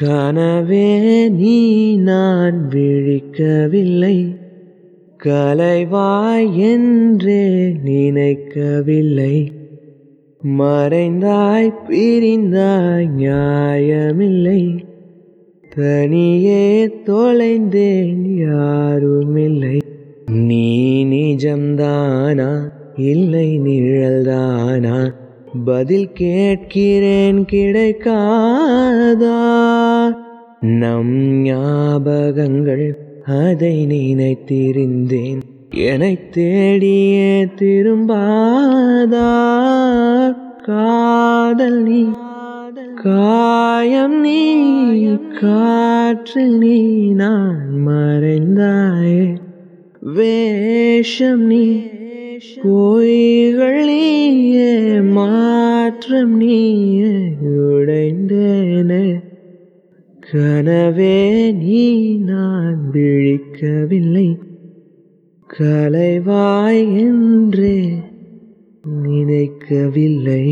கனவே நீ நான் விழிக்கவில்லை. கலைவாய் என்றே நினைக்கவில்லை. மறைந்தாய் பிரிந்தாய் நியாயமில்லை. தனியே தொலைந்தேன் யாருமில்லை. நீ நிஜம்தானா? இல்லை நிழல்தானா? பதில் கேட்கிறேன் கிடைக்காதா? நம் ஞாபகங்கள் அதை நினைத்திருந்தேன். என்னை தேடியே திரும்பாதா காதல் நீ காயம் நீ காற்றில் நீ நான் மறைந்தாயே. வேஷம் நீ பொய்கள் நீயே மாற்றம் நீயே உடைந்தேனே. கனவே நீ நான் விழிக்கவில்லை. கலைவாய் என்றே நினைக்கவில்லை.